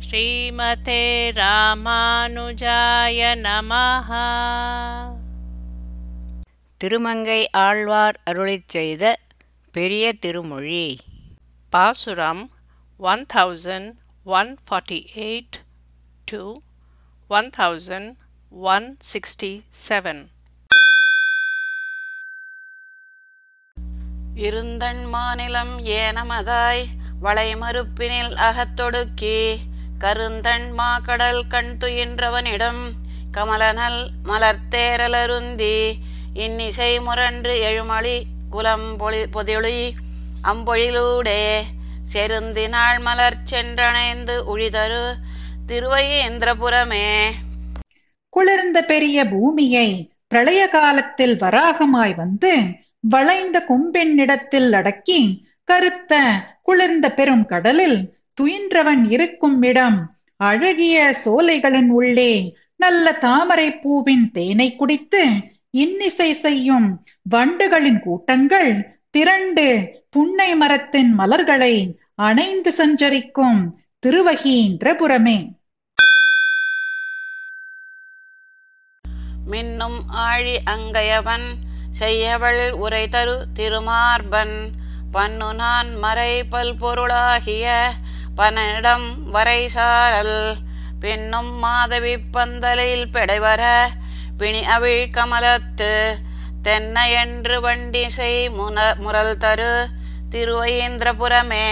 ஸ்ரீமதே ராமானுஜாய நமஹ. திருமங்கை ஆழ்வார் அருளிச் செய்த பெரிய திருமொழி. பாசுரம் one thousand one forty eight to one thousand one sixty seven இருந்தன் மாநிலம் ஏனமதாய் வளைமறுப்பினில் அகத்தொடுக்கி கருந்தன் மாக்கடல் கண் துயின்றவனிடம் கமலனல் மலர்த்தேரலருந்தி இன்னிசை முரன்று எழுமளி குலம் பொழி பொதிழி அம்பொழிலூடே செருந்தினாள் மலர் சென்றணைந்து உழிதரு திருவையேந்திரபுரமே. குளிர்ந்த பெரிய பூமியை பிரளய காலத்தில் வராகமாய் வந்து வளைந்த கொம்பெண்ணிடத்தில் அடக்கி கருத்த குளிர்ந்த பெரும் கடலில் துயின்றவன் இருக்கும் இடம் அழகிய சோலைகளின் உள்ளே நல்ல தாமரை பூவின் தேனை குடித்து இன்னிசை செய்யும் வண்டுகளின் கூட்டங்கள் திரண்டு புன்னை மரத்தின் மலர்களை அணைந்து சஞ்சரிக்கும் திருவகீந்திரபுரமே. மின்னும் ஆழி அங்கையவன் செய்யவள் உரை தரு திருமார்பன். பன்னு நான் மறை பல்பொருளாகிய பன்னிடம் வரை சாரல் பின்னும் மாதவி பந்தலில் பெடைவர பிணி அவிழ் கமலத்து தென்னை என்று வண்டி செய் முன முரல் தரு திருவயேந்திரபுரமே.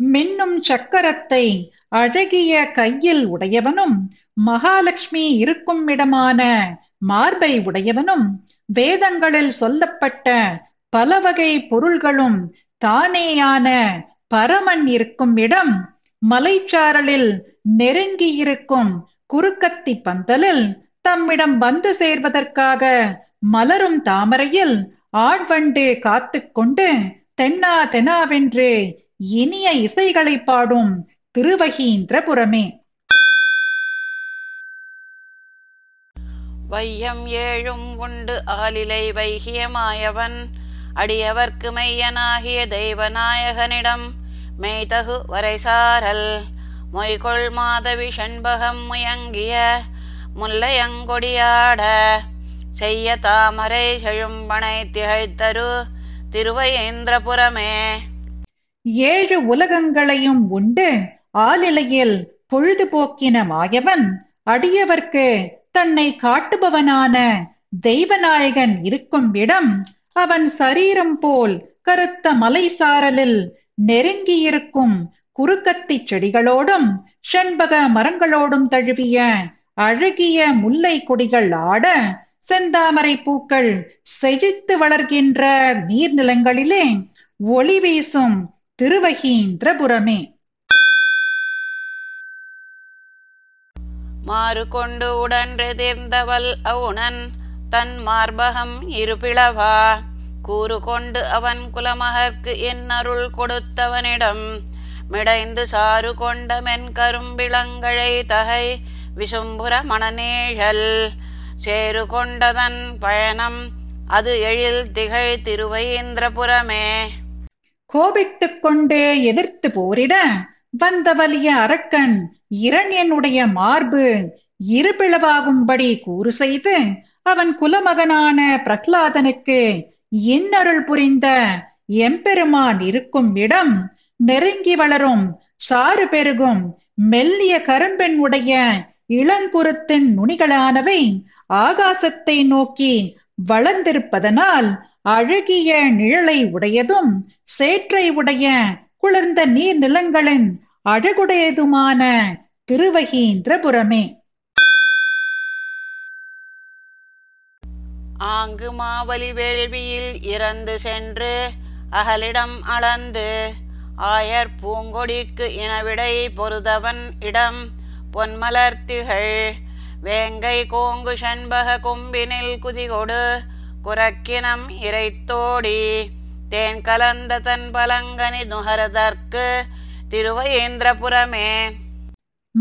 மின்னும் சக்கரத்தை அழகிய கையில் உடையவனும் மகாலட்சுமி இருக்கும் இடமான மார்பை உடையவனும் வேதங்களில் சொல்லப்பட்ட பல வகை பொருள்களும் தானேயான பரமன் இருக்கும் இடம் மலைச்சாரலில் நெருங்கி இருக்கும் குறுக்கத்தி பந்தலில் தம்மிடம் வந்து சேர்வதற்காக மலரும் தாமரையில் ஆழ்வண்டு காத்து கொண்டு தென்னா தெனாவென்று இனிய இசைகளை பாடும் திருவகீந்திரபுரமே. வையம் ஏழும் உண்டு ஆலிலை வைகியமாயவன். அடியவர்க்கு மெய்யனாகிய தெய்வநாயகனிடம் மெய்தகு வரைசாரல் மொய்கொள் மாதவி ஷண்பகம் முயங்கிய முல்லையங்கொடியாட செய்ய தாமரை செழும்பனை திகைத்தரு திருவயேந்திரபுரமே. ஏழு உலகங்களையும் உண்டு. ஆலிலையில் பொழுதுபோக்கின மாயவன். அடியவர்க்கு தன்னை காட்டுபவனான தெய்வநாயகன் இருக்கும் இடம். அவன் சரீரம் போல் கருத்த மலை சாரலில் நெருங்கியிருக்கும் குறுக்கத்தி செடிகளோடும் செண்பக மரங்களோடும் தழுவிய அழகிய முல்லை கொடிகள் ஆட செந்தாமரை பூக்கள் செழித்து வளர்கின்ற நீர்நிலங்களிலே ஒளி வீசும் திருவகீந்திரபுரமே. மாறு கொண்டு உடன்று தீர்ந்தவள் அவுணன் தன் மார்பகம் இருபிளவா? கூறு கொண்டு அவன் குலமகர்க்கு என் அருள் கொடுத்தவனிடம் மிடைந்து சாறு கொண்ட மென் கரும்பிளங்கழை தகை விசும்புர மணநேழல் சேரு கொண்டதன் பயணம் அது எழில் திகழ் திருவயேந்திரபுரமே. கோபித்துக் கொண்டு எதிர்த்து போரிட வந்த வலிய அரக்கன் இரண் என்னுடைய மார்பு இருபிளவாகும்படி கூறு செய்து அவன் குலமகனான பிரகலாதனுக்கு இன்னருள் புரிந்த எம்பெருமான் இருக்கும் இடம் நெருங்கி வளரும் சாறு பெருகும் மெல்லிய கரும்பெண் உடைய இளங்குருத்தின் நுனிகளானவை ஆகாசத்தை நோக்கி வளர்ந்திருப்பதனால் அழகிய நிழலை உடையதும் சேற்றை உடைய குளிர்ந்த நீர் நிலங்களின் அழகுடையதுமான திருவகீந்திரபுரமே. ஆங்கு மாவலி வேள்வியில் இறந்து சென்று அகலிடம் அளந்து ஆயர் பூங்கொடிக்கு இனவிடை பொருதவன் இடம் பொன்மலர்த்திகள் வேங்கை கோங்கு செண்பக கும்பினில் குதிகொடு குரக்கினம் இறைத்தோடி. தேன் கலந்த தன் பலங்கனி நுகரதற்கு திருவயேந்திரபுரமே.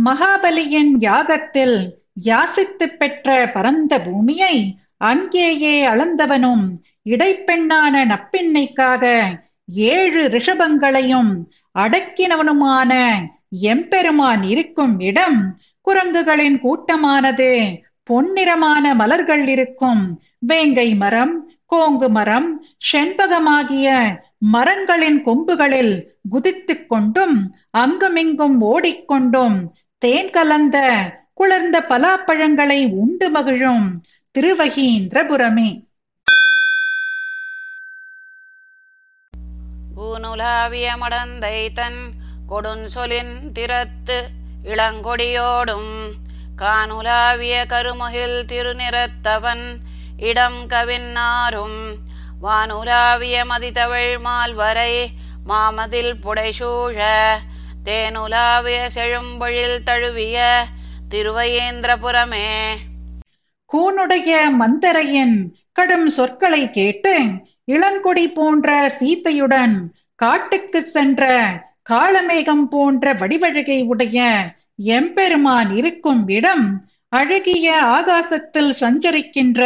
மகாபலியின் யாகத்தில் யாசித்து பெற்ற பரந்த பூமியை அங்கேயே அளந்தவனும் இடைப்பெண்ணான நப்பின்னைக்காக ஏழு ரிஷபங்களையும் அடக்கினவனுமான எம்பெருமான் இருக்கும் இடம் குரங்குகளின் கூட்டமானது பொன்னிறமான மலர்கள் இருக்கும். வேங்கை மரம் கோங்கு மரம் செண்பகமாகிய மரங்களின் கொம்புகளில் குதித்துக் கொண்டும் அங்குமிங்கும் ஓடிக்கொண்டும் தேன் கலந்த குளிர்ந்த பலாப்பழங்களை உண்டு மகிழும் திருவகீந்திரபுரமே. ஊனுலாவிய மடந்தை தன் கொடுஞ்சொலின் திறத்து இளங்கொடியோடும் கானுலாவிய கருமுகில் திருநிறத்தவன் இடம் கவின்னாரும் வானுலாவிய மதித்தவள் மால்வரை மாமதில் புடைசூழ தேனுலாவிய செழும்பொழில் தழுவிய திருவயேந்திரபுரமே கூனுடைய மந்தரையின் கடும் சொற்களை கேட்டு இளங்கொடி போன்ற சீத்தையுடன் காட்டுக்கு சென்ற காளமேகம் போன்ற வடிவழகை உடைய எம்பெருமான் இருக்கும் இடம் அழகிய ஆகாசத்தில் சஞ்சரிக்கின்ற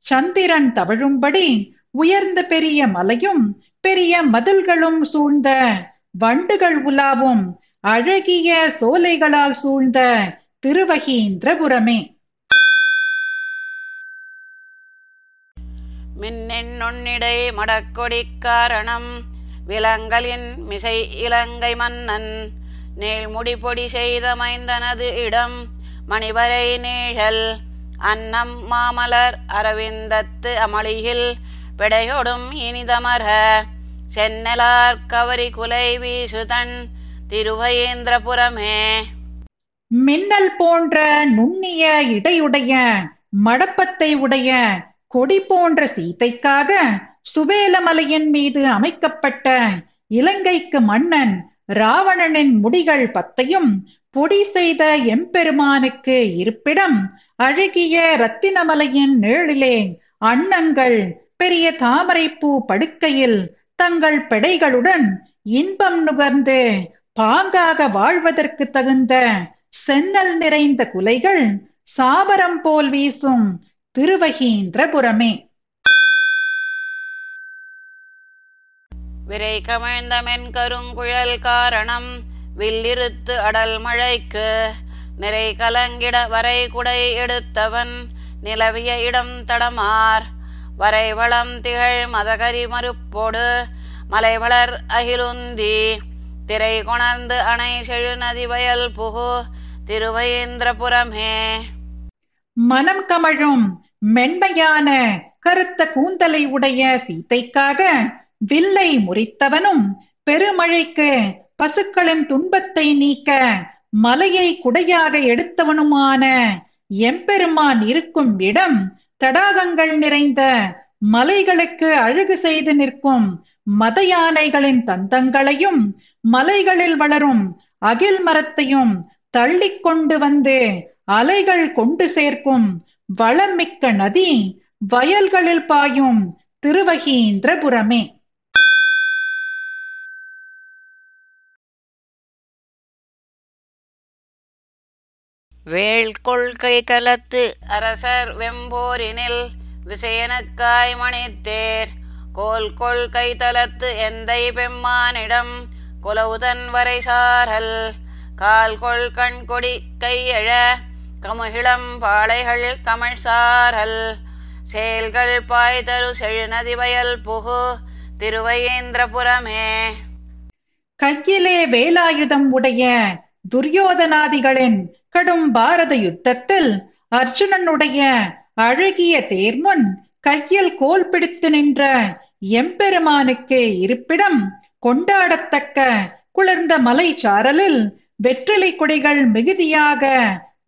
சந்திரன் தவழும்படி உயர்ந்த பெரிய மலையும் பெரிய மதில்களும் சூழ்ந்த வண்டுகள் உலாவும் அழகிய சோலைகளால் சூழ்ந்த திருவகீந்திரபுரமே. மின்னென் மடக்கொடி காரணம். விலங்கலின் மிசை இலங்கை மன்னன். நீள்முடி பொடி செய்த மைந்தனது இடம். மணிவரை நீழல். அன்னம் மாமலர் அரவிந்தத்து அமளியில். பிடையொடும் இனிதமர. சென்னலார் கவரி குலை வீசுதன். திருவயேந்திரபுரமே. மின்னல் போன்ற நுண்ணிய இடையுடைய மடப்பத்தை உடைய கொடி போன்ற சீதைக்காக சுவேலமலையின் மீது அமைக்கப்பட்ட இலங்கைக்கு மன்னன் ராவணனின் முடிகள் பத்தையும் பொடி செய்த எம்பெருமானுக்கு இருப்பிடம் அழகிய ரத்தினமலையின் நிழலிலே அன்னங்கள் பெரிய தாமரைப்பூ படுக்கையில் தங்கள் பெடைகளுடன் இன்பம் நுகர்ந்து பாங்காக வாழ்வதற்கு தகுந்த சென்னல் நிறைந்த குலைகள் சாபரம் போல் வீசும் திருவகீந்திரபுரமே. விரை கமிழ்ந்தமென் கருங்குழல் காரணம் வில்லிருத்து அடல் மழைக்கு. நிறை கலங்கிட வரை குடை எடுத்தவன் நிலவிய இடம் தடமார். வரை வளம் திகழ் மதகரி மறுப்போடு மலைவளர் அகிலுந்தி. திரை கொணர்ந்து அணை செழுநதி வயல் புகு திருவயேந்திரபுரமே மனம் கமழும் மென்மையான கருத்த கூந்தலை உடைய சீதைக்காக வில்லை முறித்தவனும் பெருமழைக்கு பசுக்களின் துன்பத்தை நீக்க மலையை குடையாக எடுத்தவனுமான எம்பெருமான் இருக்கும் இடம் தடாகங்கள் நிறைந்த மலைகளுக்கு அழகு செய்து நிற்கும் மத யானைகளின் தந்தங்களையும் மலைகளில் வளரும் அகில் மரத்தையும் தள்ளி கொண்டு வந்து அலைகள் கொண்டு சேர்க்கும் வளமிக்க நதி வயல்களில் பாயும் திருவகீந்திரபுரமே. வேள் கொள்கை கலத்து அரசர் வெம்போரினில் விசயனக்காய் மணித்தேர். கோல் கொள்கை தலத்து எந்தை பெம்மானிடம் குலவுதன் வரை சாரல். கால் கொள் கண் கொடி கையழ கமுகிளம் பாளைகள் கமழ் சாரல் செயல்கள் பாய் தரு செழுநதி வயல் புகு திருவயேந்திரபுரமே. கையிலே வேலாயுதம் உடைய துரியோதனாதிகளின் கடும் பாரத யுத்தத்தில் அர்ஜுனனுடைய அழகிய தேர்முன் கையில் கோல் பிடித்து நின்ற எம்பெருமானுக்கு இருப்பிடம் கொண்டாடத்தக்க குளிர்ந்த மலை சாரலில் வெற்றிலை கொடிகள் மிகுதியாக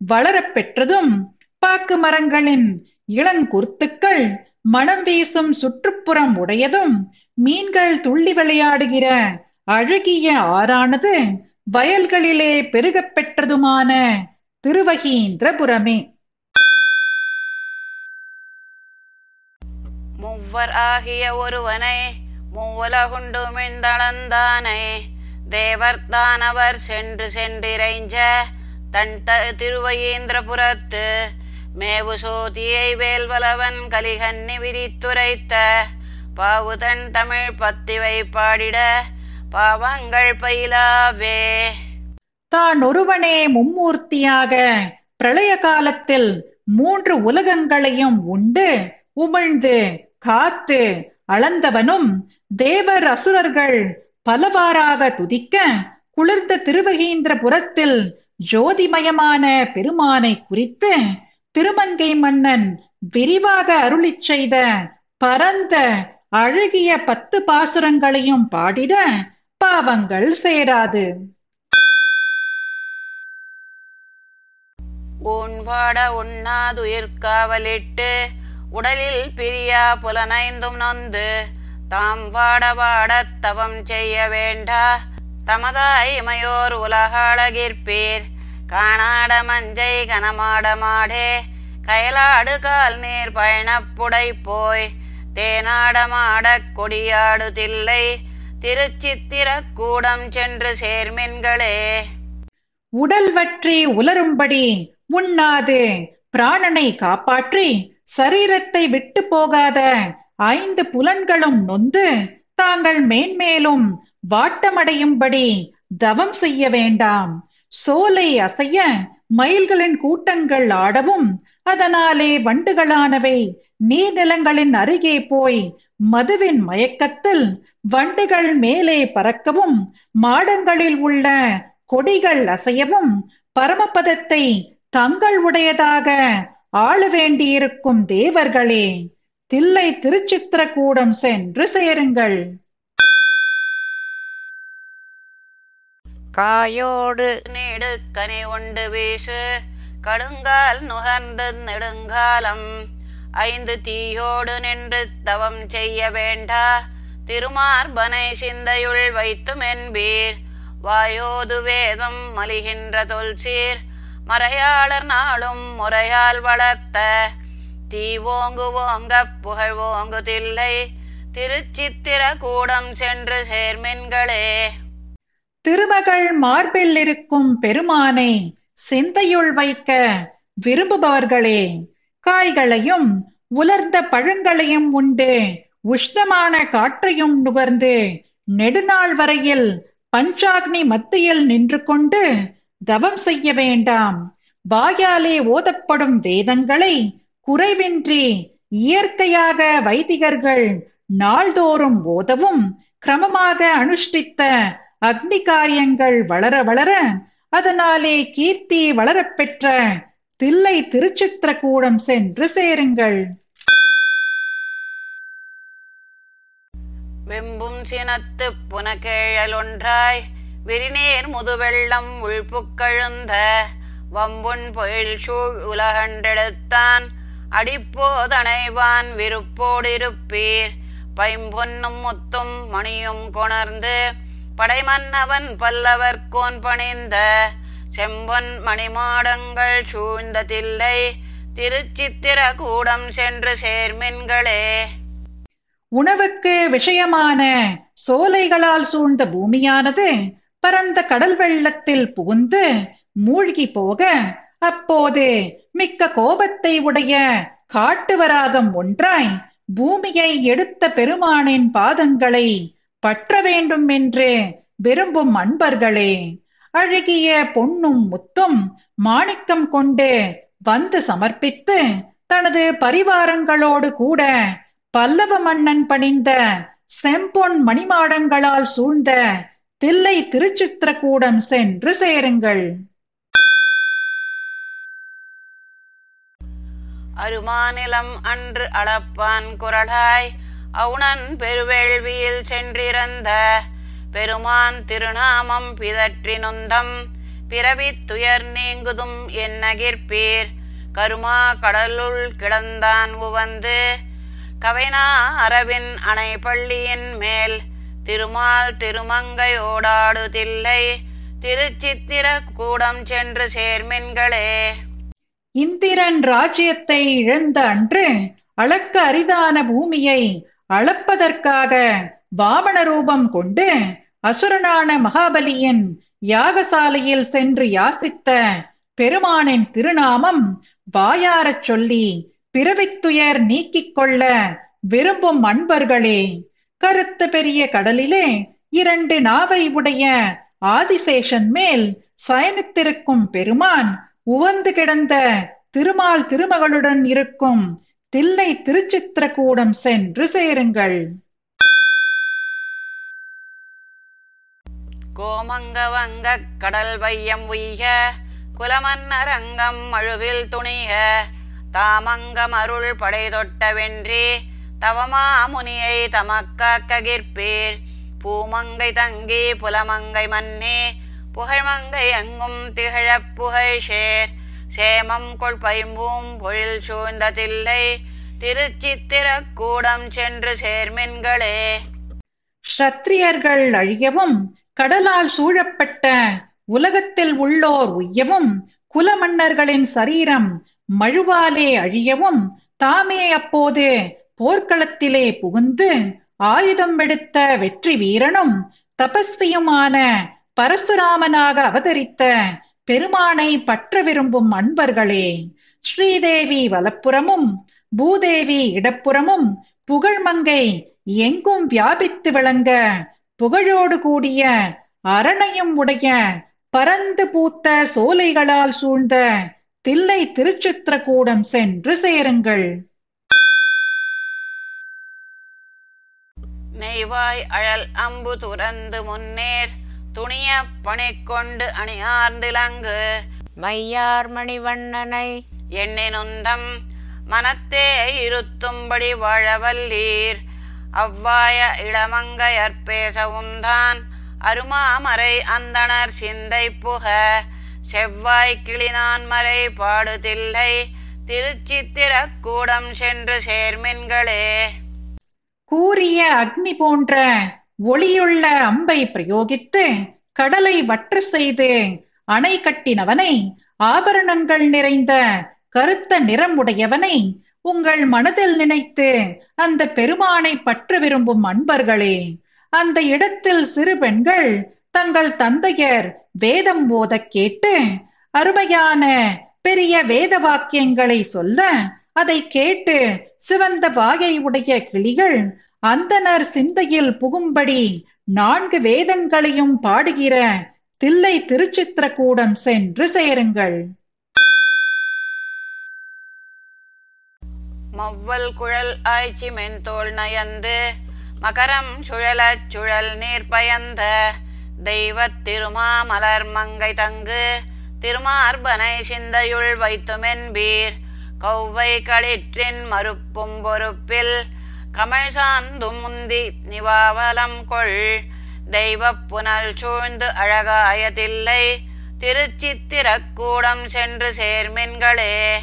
வளரப் பெற்றதும் பாக்கு மரங்களின் இளங்குருத்துக்கள் மனம் வீசும் சுற்றுப்புறம் உடையதும் மீன்கள் துள்ளி விளையாடுகிற அழகிய ஆறானது வயல்களிலே பெருகப் பெற்றதுமான திருவகீந்திரபுரமே. மூவர் ஆகிய ஒருவனை மூவலகுண்டுமிழ்ந்தளந்தானை தேவர் தானவர் சென்று சென்றிரைஞ்ச தன் த திருவயேந்திரபுரத்து மேவு சோதியை வேல்வலவன் கலிகன்னி விரித்துரைத்த பாவுதன் தமிழ் பத்திவை பாடிட பாவங்கள் பயிலாவே. தான் ஒருவனே மும்மூர்த்தியாக பிரளய காலத்தில் மூன்று உலகங்களையும் உண்டு உமிழ்ந்து காத்து அளந்தவனும் தேவர் அசுரர்கள் பலவாறாக துதிக்க குளிர்ந்த திருவகீந்திரபுரத்தில் ஜோதிமயமான பெருமானை குறித்து திருமங்கை மன்னன் விரிவாக அருளிச் செய்த பரந்த அழகிய பத்து பாசுரங்களையும் பாடிட பாவங்கள் சேராது. ஊன் வாட உண்ணாதுயிர்காவலிட்டு உடலில் பிரியா புலனைந்தும் நொந்து தாம் வாட வாடத் தவம் செய்ய வேண்டா தமதாய் இமையோர் உலகாளகிற்பீர் காணாட மஞ்சை கனமாட மாடே. கயலாடு கால் நீர் பயணப்புடை போய். தேனாட மாடக் கொடியாடு தில்லை. திருச்சித்திர கூடம் சென்று சேர்மின்களே. உடல் வற்றி உலரும்படி உண்ணாது. பிராணனை காப்பாற்றி சரீரத்தை விட்டு போகாத ஐந்து புலன்களும் நொந்து தாங்கள் மேன்மேலும் வாட்டமடையும்படி தவம் செய்ய வேண்டாம். சோலை அசைய மயில்களின் கூட்டங்கள் ஆடவும் அதனாலே வண்டுகளானவை. நீர்நிலங்களின் அருகே போய் மதுவின் மயக்கத்தில் வண்டுகள் மேலே பறக்கவும் மாடங்களில் உள்ள கொடிகள் அசையவும் பரமபதத்தை தங்கள் உடையதாக ஆள வேண்டியிருக்கும் தேவர்களே தில்லை திருச்சித்திரக்கூடம் சென்று சேருங்கள். காயோடு. நெடுக்கனை உண்டு வீசு. கடுங்கால் நுகர்ந்து நெடுங்காலம். ஐந்து தீயோடு நின்று தவம் செய்ய வேண்டா. திருமார்பனை சிந்தையுள் வைத்தும் என்பீர் வாயோது வேதம் மலிகின்ற தொல்சீர். மறையாளர் நாளும் முறையால் வளர்த்த. தீவோங்கு ஓங்க புகழ் ஓங்கு தில்லை திருச்சித்திர கூடம் சென்று சேர்மின்களே. திருமகள் மார்பில் இருக்கும் பெருமானை சிந்தையுள் வைக்க விரும்புபவர்களே காய்களையும் உலர்ந்த பழங்களையும் உண்டு உஷ்ணமான காற்றையும் நுகர்ந்து நெடுநாள் வரையில் பஞ்சாக்னி மத்தியில் நின்று கொண்டு தவம் செய்ய வேண்டாம். வாயாலே ஓதப்படும் வேதங்களை குறைவின்றி இயற்கையாக வைதிகர்கள் நாள்தோறும் ஓதவும் கிரமமாக அனுஷ்டித்த அக்னி காரியங்கள் வளர வளர அதனாலே கீர்த்தி வளரப்பெற்ற தில்லை திருச்சித்திரக்கூடம் சென்று சேருங்கள். வெம்பும் சினத்து புனகேழலொன்றாய் விரிநேர் முதுவெள்ளம் உள்புக்கழுந்த வம்புன் பொயில் சூழ் உலகண்டெடுத்தான் அடிப்போதனைவான் விருப்போடிருப்பீர். பைம்பொன்னும் முத்தும் மணியும் கொணர்ந்து படைமன்னவன் பல்லவர்கோன் பணிந்த செம்பொன் மணிமாடங்கள் சூழ்ந்த தில்லை திருச்சித்திர கூடம் சென்று சேர்மின்களே. உணவுக்கு விஷயமான சோலைகளால் சூழ்ந்த பூமியானது பரந்த கடல் வெள்ளத்தில் புகுந்து மூழ்கி போக அப்போது மிக்க கோபத்தை உடைய காட்டுவராகம் ஒன்றாய் பூமியை எடுத்த பெருமானின் பாதங்களை பற்ற வேண்டும் என்று விரும்பும் அன்பர்களே அழகிய பொன்னும் முத்தும் மாணிக்கம் கொண்டு வந்து சமர்ப்பித்து தனது பரிவாரங்களோடு கூட பல்லவ மன்னன் பணிந்த செம்பொன் மணிமாடங்களால் சூழ்ந்த தில்லை திருச்சித்திரக்கூடம் சென்று சேருங்கள். அருமாநிலம் அன்று அளப்பான் குரலாய் அவுணன் பெருவேள்வியில் சென்றிருந்த பெருமான் திருநாமம் பிதற்றி நொந்தம் பிறவித் துயர் நீங்குதும் என்னகிற்பீர் கருமா கடலுள் கிடந்தான் உவந்து. கவைனா அரவின் அணை பள்ளியின் மேல் திருமால் திருமங்கையோடாடு தில்லை திருச்சித்திர கூடம் சென்று சேர்மின்களே. இந்திரன் ராஜ்யத்தை இழந்த அன்று அளக்க அரிதான பூமியை அளப்பதற்காக வாமன ரூபம் கொண்டு அசுரனான மகாபலியின் யாகசாலையில் சென்று யாசித்த பெருமானின் திருநாமம் வாயாரச் சொல்லி பிறவித்துயர் நீக்கிக் கொள்ள விரும்பும் அன்பர்களே கருத்த பெரிய கடலிலே இரண்டு நாவை உடைய ஆதிசேஷன் மேல் சயனித்திருக்கும் பெருமான் உவந்து கிடந்த திருமால் திருமகளுடன் இருக்கும் தில்லை திருச்சித்திரக்கூடம் சென்று சேருங்கள். கோமங்க வங்க கடல் வையம் உய்க குலமன்னர் அங்கம் அழுவில் துணிக தாமங்கம் அருள் படை தொட்ட வென்றி தவமா முனியை தமக்காக்ககிர்பீர் பூமங்கை தங்கி புலமங்கை மன்னே புகழ்மங்கை எங்கும் திகழப் புகழ் சேர். சேமம் கொள் பைம்பூம் பொழில் சூழ்ந்த தில்லை திருச்சித்திரக்கூடம் சென்று சேர்மின்களே. ஷத்திரியர்கள் அழியவும் கடலால் சூழப்பட்ட உலகத்தில் உள்ளோர் உய்யவும் குலமன்னர்களின் சரீரம் மழுவாலே அழியவும் தாமே அப்போது போர்க்களத்திலே புகுந்து ஆயுதம் எடுத்த வெற்றி வீரனும் தபஸ்வியுமான பரசுராமனாக அவதரித்த பெருமானை பற்ற விரும்பும் அன்பர்களே ஸ்ரீதேவி வலப்புறமும் பூதேவி இடப்புறமும் புகழ்மங்கை எங்கும் வியாபித்து விளங்க புகழோடு கூடிய அரணையும் உடைய பரந்து பூத்த சோலைகளால் சூழ்ந்த தில்லை திருச்சித்திரக்கூடம் சென்று சேருங்கள். நெய்வாய் அழல் அம்பு துறந்து முன்னேர் துணிய பணி கொண்டு அணியார்ந்திலங்கு. மையார் மணிவண்ணனை எண்ணினுந்தம் மனத்தே இருத்தும்படி வாழவல்லீர். அவ்வாய இளமங்கையற்பேசவும் தான் அருமாமறை அந்தணர் சிந்தை புக. செவ்வாய் கிளினான் மறை பாடுதில்லை திருச்சித்திரக்கூடம் சென்று சேர்மின்களே. கூரிய அக்னி போன்ற ஒளியுள்ள அம்பை பிரயோகித்து கடலை வற்று செய்து அணை கட்டினவனை ஆபரணங்கள் நிறைந்த கருத்த நிறம் உடையவனை உங்கள் மனதில் நினைத்து அந்த பெருமானை பற்ற விரும்பும் அன்பர்களே அந்த இடத்தில் சிறு பெண்கள் தங்கள் தந்தையர் வேதம் போதக் கேட்டு அருமையான பெரிய வேத வாக்கியங்களை சொல்ல அதை கேட்டு சிவந்த வாயை உடைய கிளிகள் அந்தனர் சிந்தையில் புகும்படி நான்கு வேதங்களையும் பாடுகிற தில்லை திருச்சித்திரக்கூடம் சென்று சேருங்கள். மவ்வல் குழல் ஆய்ச்சி மென்தோல் நயந்து மகரம் சுழலச் சுழல் நீர் பயந்த தெய்வத் திருமாமலர் மங்கை தங்கு திருமார்பனை சிந்தையுள் வைத்துமென்பீர் கௌவை களிற்றின் மறுப்பும் பொறுப்பில் கமல் சாந்தும் முந்தி நிவாவலம் கொள். தெய்வப் புனல் சூழ்ந்து அழகாயதில்லை. திருச்சித்திரக்கூடம் சென்று சேர்மென்களே.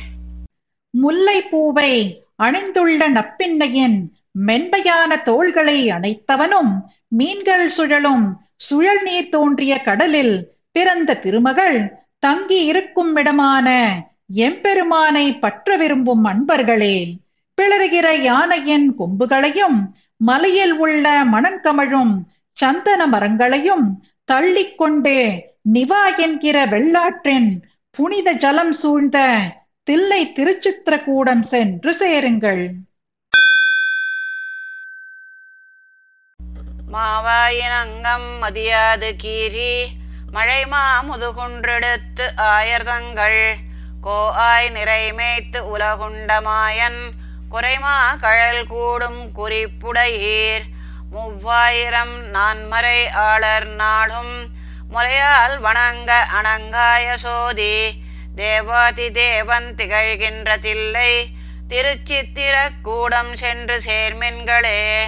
முல்லை பூவை அணிந்துள்ள நப்பின்னையின் மென்மையான தோள்களை அணைத்தவனும் மீன்கள் சுழலும் சுழல் நீர் தோன்றிய கடலில் பிறந்த திருமகள் தங்கி இருக்கும் இடமான எம்பெருமானை பற்ற விரும்பும் அன்பர்களே. பிளறுகிற யானையின் கொம்புகளையும் மலையில் உள்ள மணங்கமழும் சந்தன மரங்களையும் தள்ளிக்கொண்டு நிவா என்கிற வெள்ளாற்றின் புனித ஜலம் சூழ்ந்த தில்லை திருச்சித்திரக்கூடம் சென்று சேருங்கள். மாவாயினங்கம் மதியாது கீரி மழை மாமுதுகுன்றெடுத்து ஆயர்தங்கள். கோ ஆய் நிறைமேய்த்து உலகுண்டமாயன் குறைமா கழல் கூடும் குறிப்புடையீர். மூவாயிரம் நான்மறை ஆளர் நாளும் முறையால் வணங்க அணங்காய சோதி. தேவாதி தேவன் திகழ்கின்ற தில்லை திருச்சித்திரக்கூடம் சென்று சேர்மென்களே.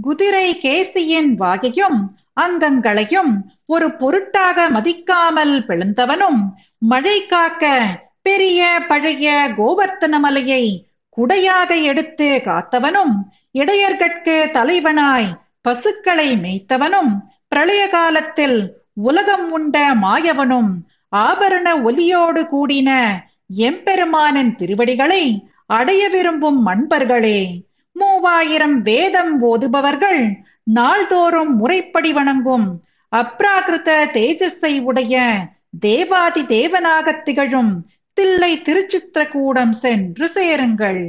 குதிரை கேசியின் வாகையும் அங்கங்களையும் ஒரு பொருட்டாக மதிக்காமல் பிளந்தவனும் மழை காக்க பெரிய பழைய கோவர்த்தன மலையை குடையாக எடுத்து காத்தவனும் இடையர்கட்கு தலைவனாய் பசுக்களை மேய்த்தவனும் பிரளய காலத்தில் உலகம் உண்ட மாயவனும் ஆபரண ஒலியோடு கூடின எம்பெருமானின் திருவடிகளை அடைய விரும்பும் மண்பர்களே மூவாயிரம் வேதம் ஓதுபவர்கள் நாள்தோறும் முறைப்படி வணங்கும் அப்ராகிருத தேஜஸை உடைய தேவாதி தேவனாக திகழும் தில்லை திருச்சித்திரக்கூடம் சென்று சேருங்கள்.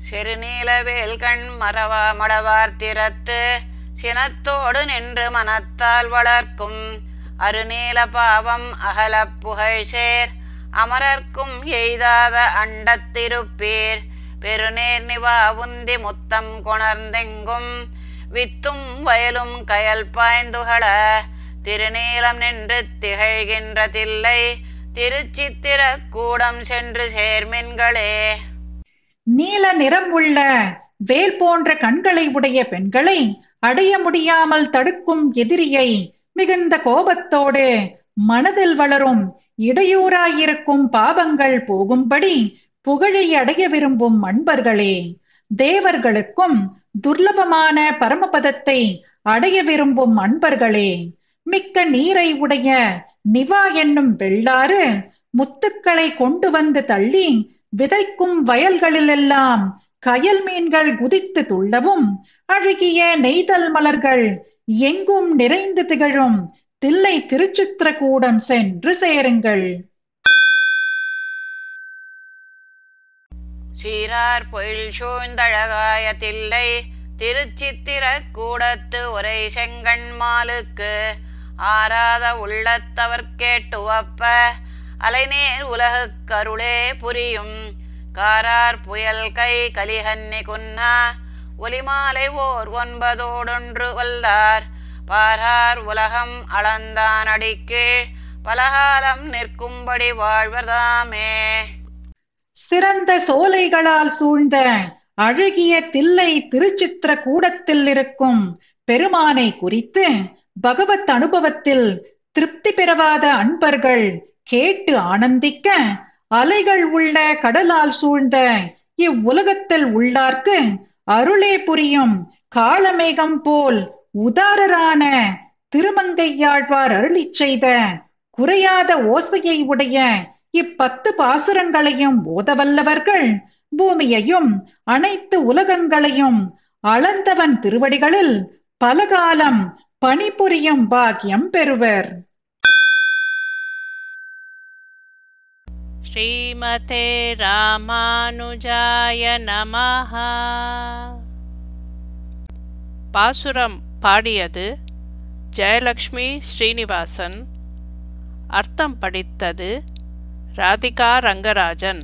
சிறுநீலவேல் கண் மறவா மடவார் திறத்து சினத்தோடு நின்று மனத்தால் வளர்க்கும் அருநீல பாவம் அகலப் புகழ்சேர் அமரர்க்கும் எய்தாத அண்டத்திருப்பீர் பெருநேர் நிவா உந்தி முத்தம் கொணர்ந்தெங்கும் வித்தும் வயலும் கயல் பாய்ந்துகள திருநீலம் நின்று திகழ்கின்ற தில்லை திருச்சித்திர கூடம் சென்று சேர்மின்களே. நீல நிறம் உள்ள வேல் போன்ற கண்களை உடைய பெண்களை அடைய முடியாமல் தடுக்கும் எதிரியை மிகுந்த கோபத்தோடு மனதில் வளரும் இடையூறாயிருக்கும் பாவங்கள் போகும்படி புகழை அடைய விரும்பும் அன்பர்களே தேவர்களுக்கும் துர்லபமான பரமபதத்தை அடைய விரும்பும் அன்பர்களே மிக்க நீரை உடைய நிவா என்னும் வெள்ளாறு முத்துக்களை கொண்டு வந்து தள்ளி விதைக்கும் வயல்களிலெல்லாம் கயல் மீன்கள் குதித்து துள்ளவும் அழகிய நெய்தல் மலர்கள் எங்கும் நிறைந்து திகழும் தில்லை திருச்சித்திரகூடம் சென்று சேருங்கள். சீரார் பொயில் சூழ்ந்தழகாய தில்லை திருச்சித்திர கூடத்து செங்கண் மாலுக்கு ஆராத உள்ளத்தவர் கேட்டுவப்ப அலைநீர் உலகு கருளே புரியும். காரார் புயல் கை கலிஹன்னி குன்னா ஒலிமாலை ஓர் ஒன்பதோடொன்று வல்லார். பாரார் உலகம் அளந்தான் அடிக்கீழ் பலகாலம் நிற்கும்படி வாழ்வதாமே. சிறந்த சோலைகளால் சூழ்ந்த அழகிய தில்லை திருச்சித்திர கூடத்தில் இருக்கும் பெருமானை குறித்து பகவத் அனுபவத்தில் திருப்தி பெறவாத அன்பர்கள் கேட்டு ஆனந்திக்க அலைகள் உள்ள கடலால் சூழ்ந்த இவ்வுலகத்தில் உள்ளார்க்கு அருளே புரியும் காளமேகம் போல் உதாரரான திருமங்கையாழ்வார் அருளிச் செய்த குறையாத ஓசையை உடைய இப்பத்து பாசுரங்களையும் ஓதவல்லவர்கள் பூமியையும் அனைத்து உலகங்களையும் அளந்தவன் திருவடிகளில் பலகாலம் பணிபுரியும் பாக்கியம் பெறுவர். ஸ்ரீமதே ராமானுஜாய நமஹ. பாசுரம் பாடியது ஜெயலக்ஷ்மி ஸ்ரீனிவாசன். அர்த்தம் படித்தது ராதிகா ரங்கராஜன்.